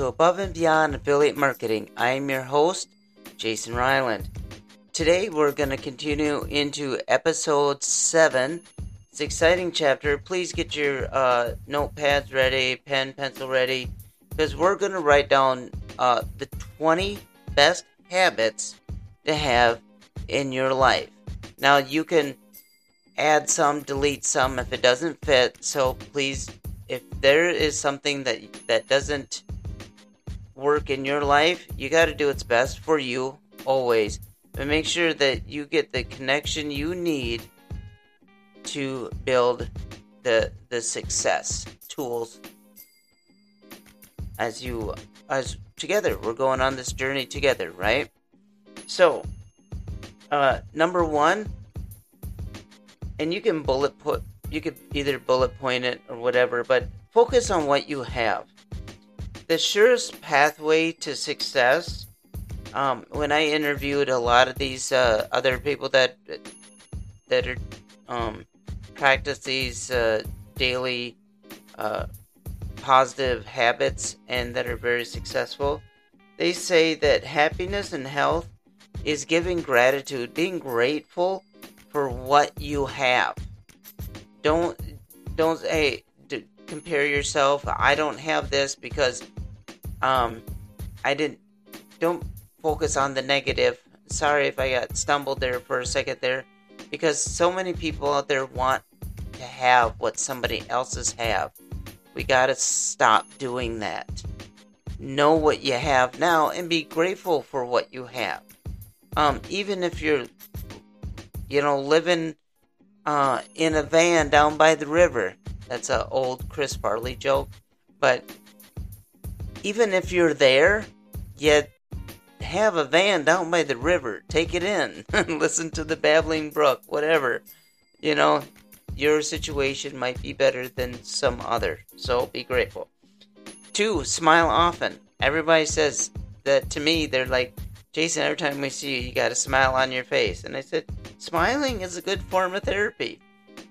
To Above and Beyond Affiliate Marketing. I am your host, Jason Ryland. Today, we're going to continue into episode 7. It's an exciting chapter. Please get your uh, notepads ready, pen, pencil ready, because we're going to write down uh, the 20 best habits to have in your life. Now, you can add some, delete some if it doesn't fit, so please if there is something that that doesn't work in your life, you got to do its best for you always. But make sure that you get the connection you need to build the the success tools as you as together we're going on this journey together, right? So, uh number 1 and you can bullet put you could either bullet point it or whatever, but focus on what you have. The surest pathway to success. Um, when I interviewed a lot of these uh, other people that that are um, practice these uh, daily uh, positive habits and that are very successful, they say that happiness and health is giving gratitude, being grateful for what you have. Don't don't hey compare yourself. I don't have this because um I didn't don't focus on the negative. Sorry if I got stumbled there for a second there because so many people out there want to have what somebody else's have. We got to stop doing that. Know what you have now and be grateful for what you have. Um even if you're you know living uh, in a van down by the river. That's an old Chris Farley joke. But even if you're there, yet have a van down by the river, take it in, listen to the babbling brook, whatever. You know, your situation might be better than some other, so be grateful. Two, smile often. Everybody says that to me, they're like, Jason, every time we see you, you got a smile on your face. And I said, smiling is a good form of therapy.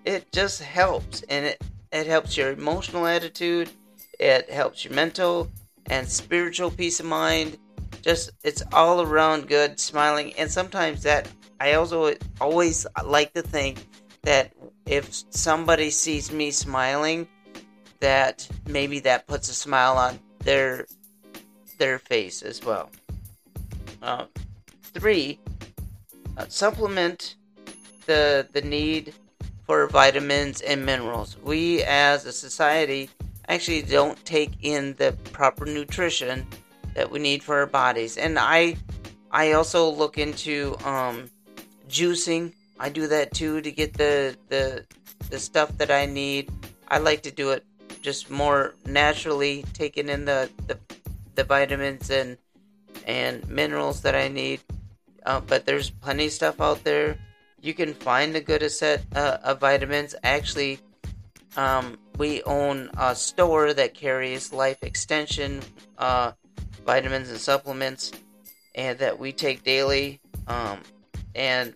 It just helps, and it, it helps your emotional attitude, it helps your mental and spiritual peace of mind. Just, it's all around good smiling. And sometimes that, I also always like to think that if somebody sees me smiling, that maybe that puts a smile on their their face as well. Uh, three, uh, supplement the the need for vitamins and minerals. We as a society actually don't take in the proper nutrition that we need for our bodies. And I I also look into um, juicing. I do that too to get the the the stuff that I need. I like to do it just more naturally, taking in the the, the vitamins and and minerals that I need. Uh, but there's plenty of stuff out there. You can find a good set uh, of vitamins. Actually, um, we own a store that carries life extension uh, vitamins and supplements, and that we take daily. Um, and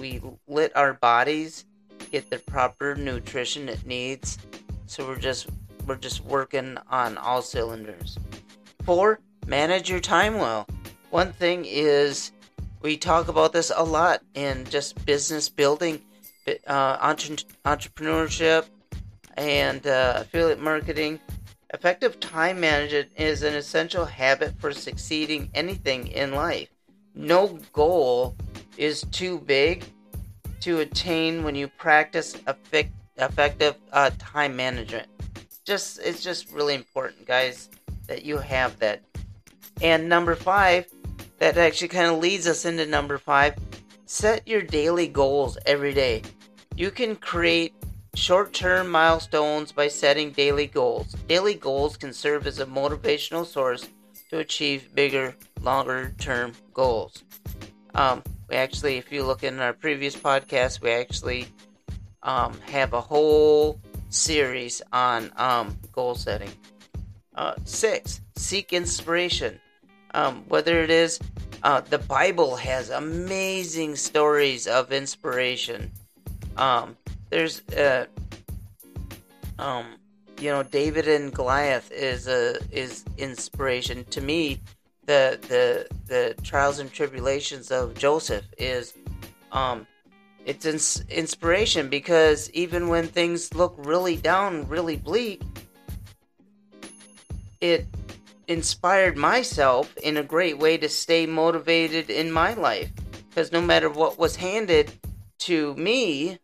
we let our bodies get the proper nutrition it needs. So we're just we're just working on all cylinders. Four, manage your time well. One thing is, we talk about this a lot in just business building, uh, entre- entrepreneurship, and uh, affiliate marketing. Effective time management is an essential habit for succeeding anything in life. No goal is too big to attain when you practice effect- effective uh, time management. Just it's just really important, guys, that you have that and number five, that actually kind of leads us into number five set your daily goals every day. You can create short term milestones by setting daily goals. Daily goals can serve as a motivational source to achieve bigger, longer term goals. Um, we actually, if you look in our previous podcast, we actually um, have a whole series on um, goal setting. Uh, six, seek inspiration. Um, whether it is uh, the Bible has amazing stories of inspiration. Um, there's uh, um, you know, David and Goliath is a is inspiration to me. The the the trials and tribulations of Joseph is, um, it's ins- inspiration because even when things look really down, really bleak, it inspired myself in a great way to stay motivated in my life. Because no matter what was handed to me,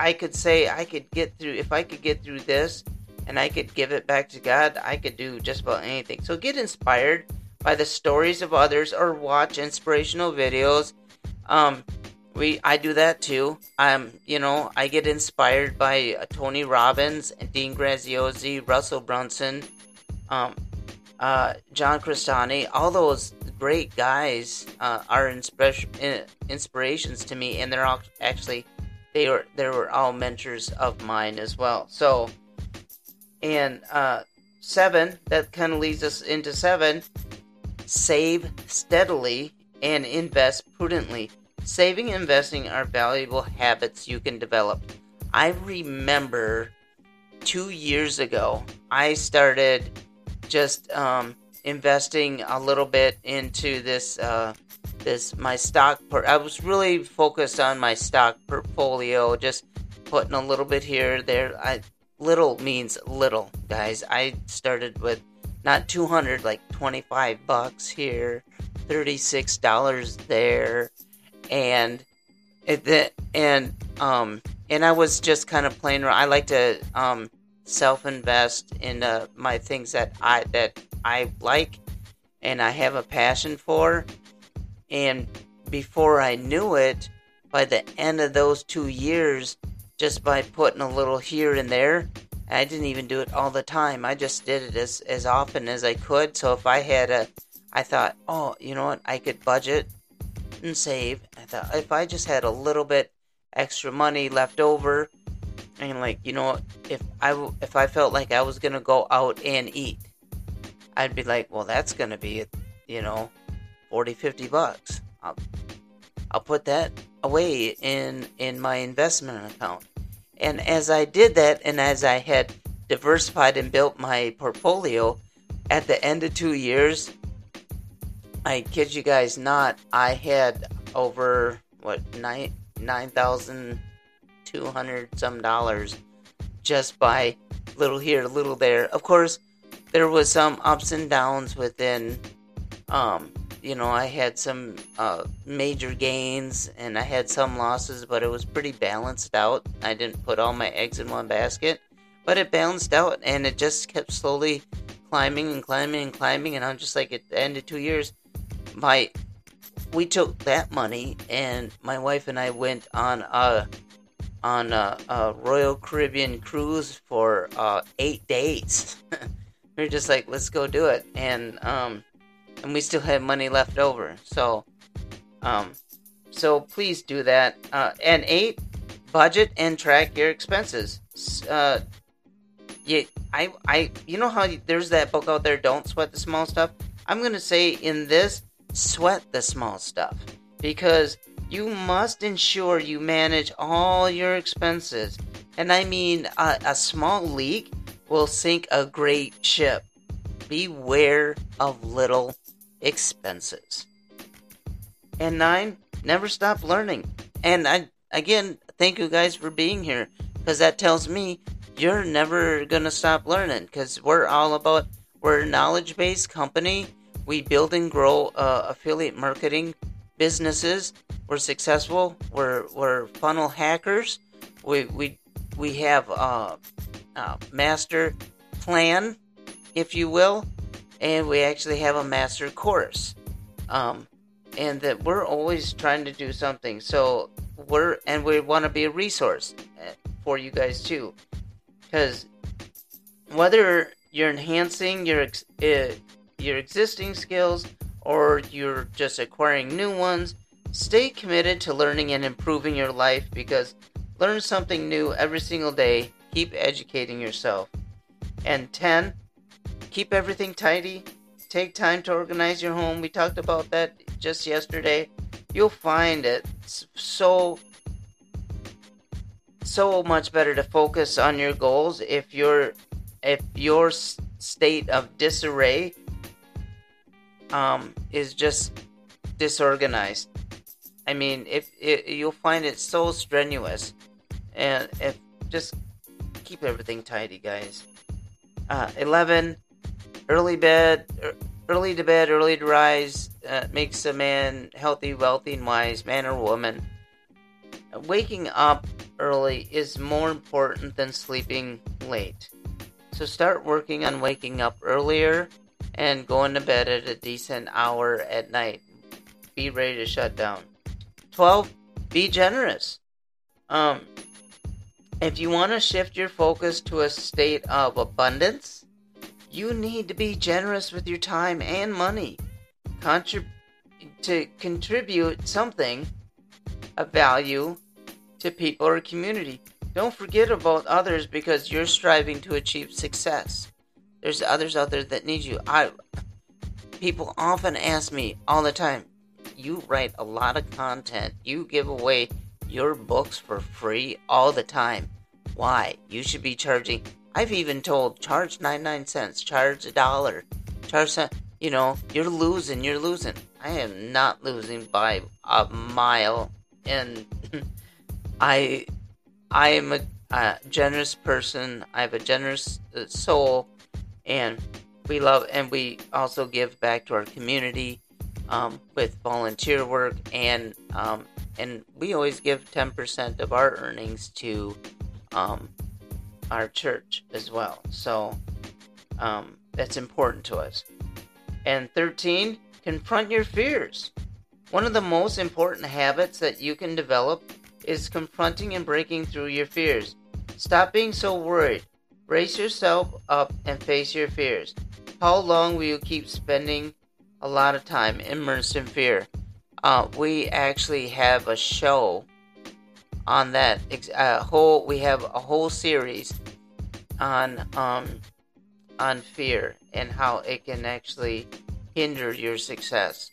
I could say I could get through, if I could get through this and I could give it back to God, I could do just about anything. So get inspired by the stories of others or watch inspirational videos. Um, we I do that too. Um, you know, I get inspired by uh, Tony Robbins and Dean Graziosi, Russell Brunson, um, uh, John Crestani, all those great guys uh, are insp- inspirations to me, and they're all actually they were they were all mentors of mine as well. So, and uh, seven that kind of leads us into seven: save steadily and invest prudently. Saving and investing are valuable habits you can develop. I remember two years ago, I started just um, investing a little bit into this uh, this my stock. Per- I was really focused on my stock portfolio, just putting a little bit here, there. I little means little, guys. I started with not 200, like 25 bucks here, 36 dollars there, and it and um and I was just kind of playing around. I like to um self invest in uh, my things that I that I like and I have a passion for. And before I knew it, by the end of those two years, just by putting a little here and there, I didn't even do it all the time. I just did it as as often as I could. So if I had a, I thought, oh, you know what, I could budget and save. I thought if I just had a little bit extra money left over and like you know if i if i felt like i was gonna go out and eat i'd be like well that's gonna be you know 40 50 bucks i'll, I'll put that away in in my investment account and as i did that and as i had diversified and built my portfolio at the end of two years i kid you guys not i had over what nine nine thousand two hundred some dollars just by little here, little there. Of course, there was some ups and downs within. Um, you know, I had some uh, major gains and I had some losses, but it was pretty balanced out. I didn't put all my eggs in one basket, but it balanced out and it just kept slowly climbing and climbing and climbing. And I'm just like, at the end of two years, my we took that money and my wife and I went on a on a, a Royal Caribbean cruise for uh, eight days. we are just like, let's go do it, and um, and we still had money left over. So, um, so please do that. Uh, and eight, budget and track your expenses. Uh, yeah, I, I, you know how there's that book out there, Don't Sweat the Small Stuff. I'm gonna say in this, sweat the small stuff because you must ensure you manage all your expenses. And I mean, a, a small leak will sink a great ship. Beware of little expenses. And nine, never stop learning. And I, again, thank you guys for being here because that tells me you're never to stop learning because we're all about, we're a knowledge based company. We build and grow uh, affiliate marketing businesses we're successful. We're we're funnel hackers. We we we have a, a master plan, if you will, and we actually have a master course. Um, and that we're always trying to do something. So we're and we want to be a resource eh, for you guys too, because whether you're enhancing your uh, your existing skills or you're just acquiring new ones Stay committed to learning and improving your life because learn something new every single day. Keep educating yourself. And 10, keep everything tidy. Take time to organize your home. We talked about that just yesterday. You'll find it so so much better to focus on your goals if your if your state of disarray um, is just disorganized. I mean, if it, you'll find it so strenuous, and if just keep everything tidy, guys. Uh, Eleven, early bed, early to bed, early to rise uh, makes a man healthy, wealthy, and wise, man or woman. Waking up early is more important than sleeping late. So start working on waking up earlier and going to bed at a decent hour at night. Be ready to shut down. 12. Be generous. Um, if you want to shift your focus to a state of abundance, you need to be generous with your time and money. Contrib- to contribute something of value to people or community. Don't forget about others because you're striving to achieve success. There's others out there that need you. I people often ask me all the time, you write a lot of content. You give away your books for free all the time. Why? You should be charging I've even told charge 99 cents, charge a dollar, charge you know, you're losing, you're losing. I am not losing by a mile and I I am a, a, generous person. I have a generous uh, soul, and we love and we also give back to our community um, with volunteer work and um, and we always give ten percent of our earnings to um, our church as well. So um, that's important to us. And thirteen, confront your fears. One of the most important habits that you can develop is confronting and breaking through your fears. Stop being so worried. Brace yourself up and face your fears. How long will you keep spending a lot of time immersed in fear? Uh, we actually have a show on that uh, whole. We have a whole series on um, on fear and how it can actually hinder your success.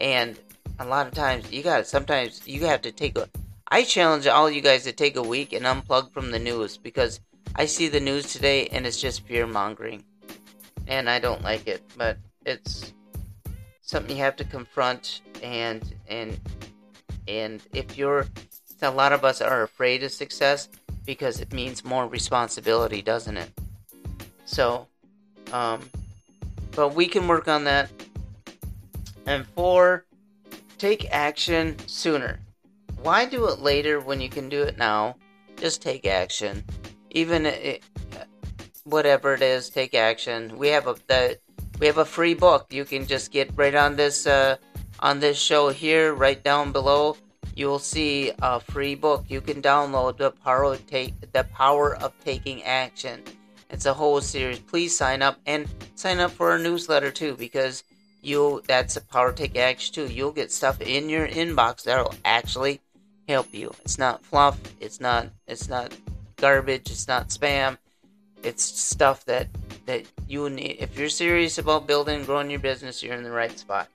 And a lot of times, you got sometimes you have to take a I challenge all you guys to take a week and unplug from the news because I see the news today and it's just fear mongering. And I don't like it, but it's something you have to confront and and and if you're a lot of us are afraid of success because it means more responsibility, doesn't it? So um but we can work on that. And four, take action sooner. Why do it later when you can do it now? Just take action. Even it, whatever it is, take action. We have a the, we have a free book. You can just get right on this uh, on this show here, right down below. You'll see a free book. You can download the power of take the power of taking action. It's a whole series. Please sign up and sign up for our newsletter too, because you that's a power take action too. You'll get stuff in your inbox that'll actually help you. It's not fluff. It's not. It's not garbage. It's not spam. It's stuff that that you need. If you're serious about building and growing your business, you're in the right spot.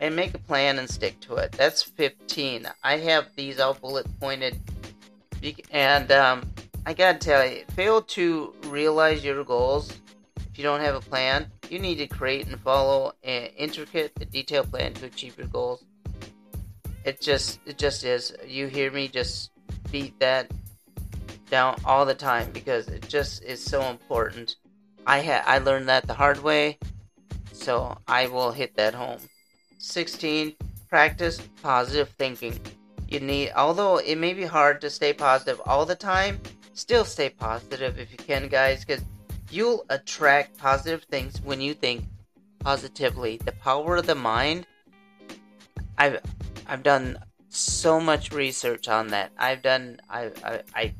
And make a plan and stick to it. That's 15. I have these all bullet pointed, and um, I gotta tell you, fail to realize your goals. If you don't have a plan, you need to create and follow an intricate, detailed plan to achieve your goals. It just it just is. You hear me just beat that down all the time because it just is so important. I had I learned that the hard way, so I will hit that home. 16. Practice positive thinking. You need although it may be hard to stay positive all the time, still stay positive if you can, guys, because you'll attract positive things when you think positively. The power of the mind. I've I've done so much research on that. I've done I I I,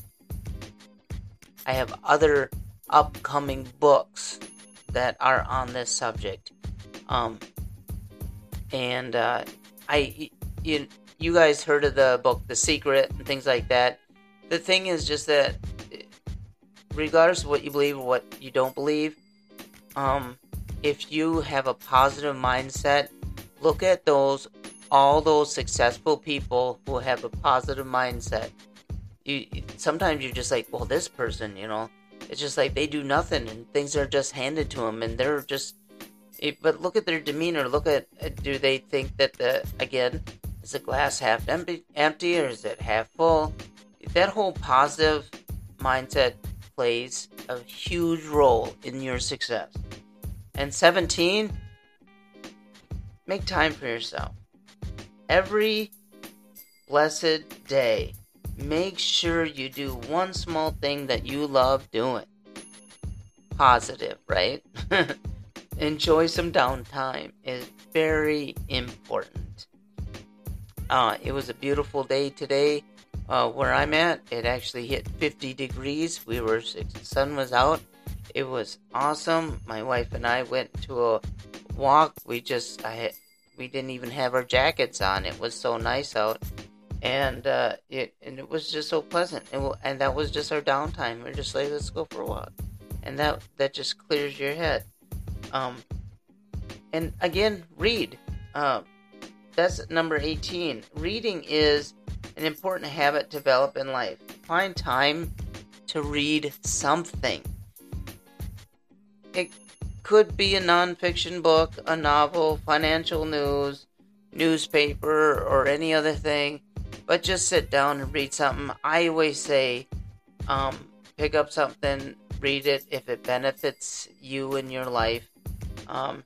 I have other upcoming books that are on this subject. Um and uh I you you guys heard of the book The Secret and things like that. The thing is just that regardless of what you believe or what you don't believe, um if you have a positive mindset, look at those all those successful people who have a positive mindset. you sometimes you're just like, well, this person, you know, it's just like they do nothing and things are just handed to them and they're just. It, but look at their demeanor. Look at uh, do they think that the again is the glass half empty, empty or is it half full? That whole positive mindset plays a huge role in your success. And 17, make time for yourself. Every blessed day, make sure you do one small thing that you love doing. Positive, right? Enjoy some downtime is very important. Uh, it was a beautiful day today. Uh, where I'm at, it actually hit 50 degrees. We were, sun was out. It was awesome. My wife and I went to a walk. We just, I had, we didn't even have our jackets on. It was so nice out, and uh, it and it was just so pleasant. And and that was just our downtime. We are just like, let's go for a walk, and that that just clears your head. Um, and again, read. Uh, that's number 18. Reading is an important habit to develop in life. Find time to read something. It could be a nonfiction book, a novel, financial news, newspaper, or any other thing, but just sit down and read something. I always say, um, pick up something, read it if it benefits you in your life. Um,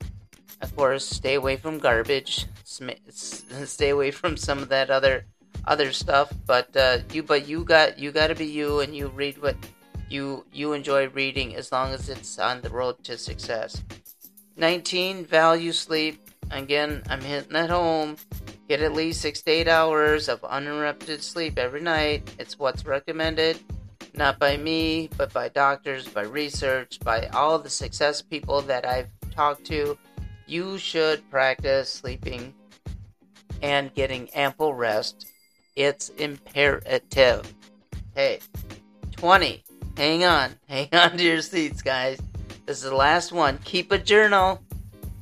of course, stay away from garbage. Stay away from some of that other other stuff. But uh, you, but you got you got to be you, and you read what you you enjoy reading as long as it's on the road to success. 19. Value sleep. Again, I'm hitting at home. Get at least six to eight hours of uninterrupted sleep every night. It's what's recommended, not by me, but by doctors, by research, by all the success people that I've talked to. You should practice sleeping and getting ample rest it's imperative. Hey, 20. Hang on. Hang on to your seats, guys. This is the last one. Keep a journal.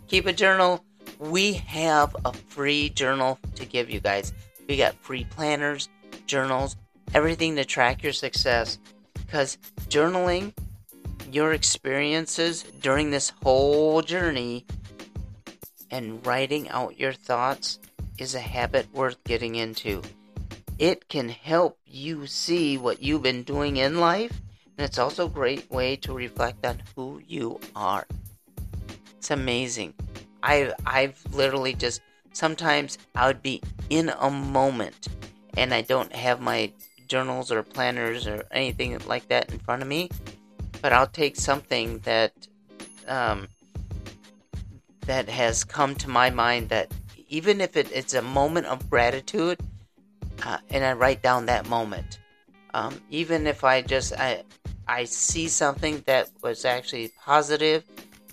Keep a journal. We have a free journal to give you guys. We got free planners, journals, everything to track your success. Because journaling your experiences during this whole journey and writing out your thoughts is a habit worth getting into it can help you see what you've been doing in life, and it's also a great way to reflect on who you are. It's amazing. I I've literally just sometimes I would be in a moment and I don't have my journals or planners or anything like that in front of me, but I'll take something that um, that has come to my mind that even if it, it's a moment of gratitude, uh, and I write down that moment. Um, even if I just I I see something that was actually positive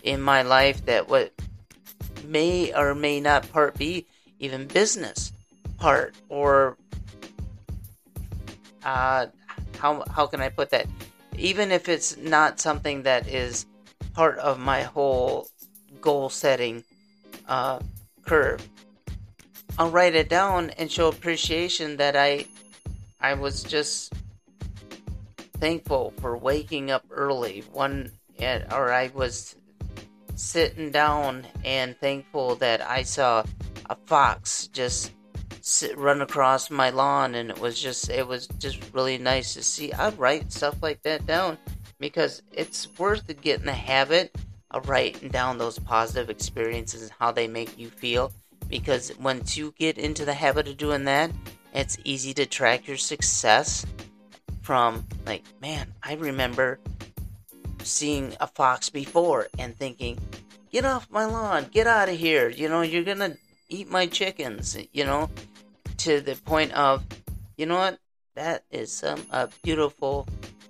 in my life that what may or may not part be even business part or uh, how how can I put that? Even if it's not something that is part of my whole goal setting uh, curve, I'll write it down and show appreciation that I I was just thankful for waking up early one or I was sitting down and thankful that I saw a fox just sit, run across my lawn and it was just it was just really nice to see. I write stuff like that down because it's worth getting the habit of writing down those positive experiences and how they make you feel because once you get into the habit of doing that, it's easy to track your success from like, man, I remember seeing a fox before and thinking, get off my lawn, get out of here, you know, you're gonna eat my chickens, you know, to the point of, you know what, that is some a beautiful,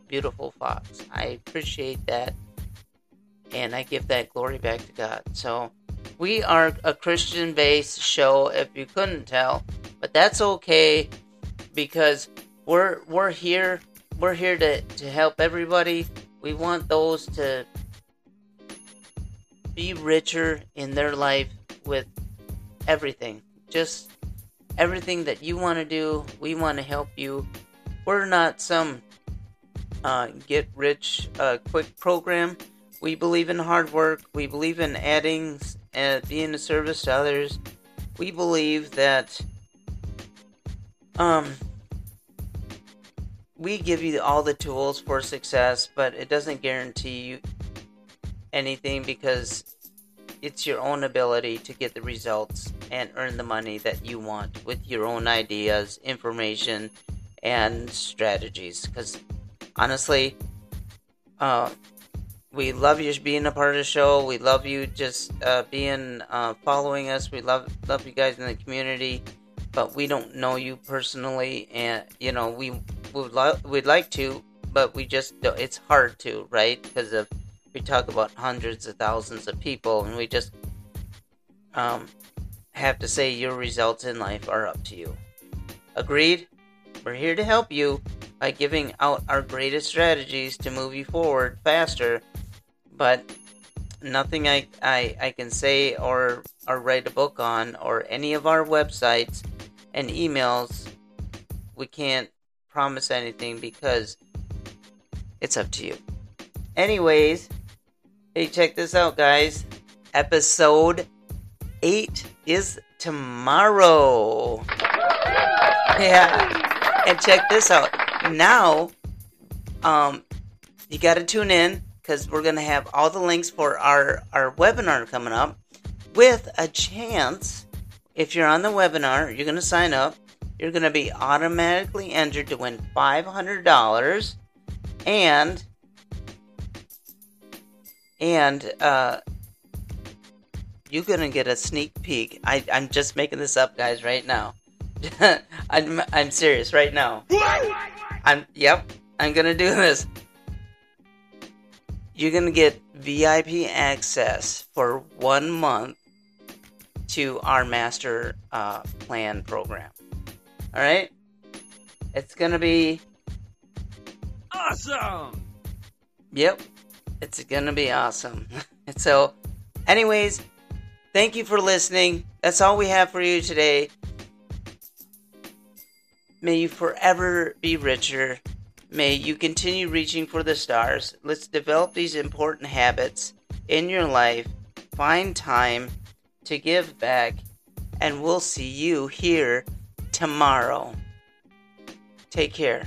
beautiful fox. I appreciate that, and I give that glory back to God. So we are a Christian based show, if you couldn't tell, but that's okay because we're we're here we're here to, to help everybody. We want those to be richer in their life with everything. Just everything that you want to do, we want to help you we're not some uh, get rich uh, quick program. We believe in hard work. We believe in adding uh, being a service to others. We believe that um, we give you all the tools for success, but it doesn't guarantee you anything because it's your own ability to get the results and earn the money that you want with your own ideas, information, and strategies. Because honestly, uh, we love you being a part of the show. We love you just uh, being uh, following us. We love love you guys in the community, but we don't know you personally, and you know we would lo- we'd like to, but we just don't, it's hard to, right? Because of we talk about hundreds of thousands of people, and we just um, have to say your results in life are up to you. Agreed? We're here to help you by giving out our greatest strategies to move you forward faster, but nothing I, I, I can say or, or write a book on or any of our websites and emails, we can't promise anything because it's up to you. Anyways, Hey, check this out, guys. Episode 8 is tomorrow. Yeah. And check this out. Now, um, you got to tune in because we're going to have all the links for our, our webinar coming up with a chance. If you're on the webinar, you're going to sign up. You're going to be automatically entered to win $500 and and uh, you're gonna get a sneak peek. I, I'm just making this up, guys, right now. I'm I'm serious right now. I'm yep. I'm gonna do this. You're gonna get VIP access for one month to our master uh, plan program. All right, it's gonna be awesome. Yep, it's gonna be awesome. so, anyways, thank you for listening. That's all we have for you today. May you forever be richer. May you continue reaching for the stars. Let's develop these important habits in your life. Find time to give back, and we'll see you here tomorrow. Take care.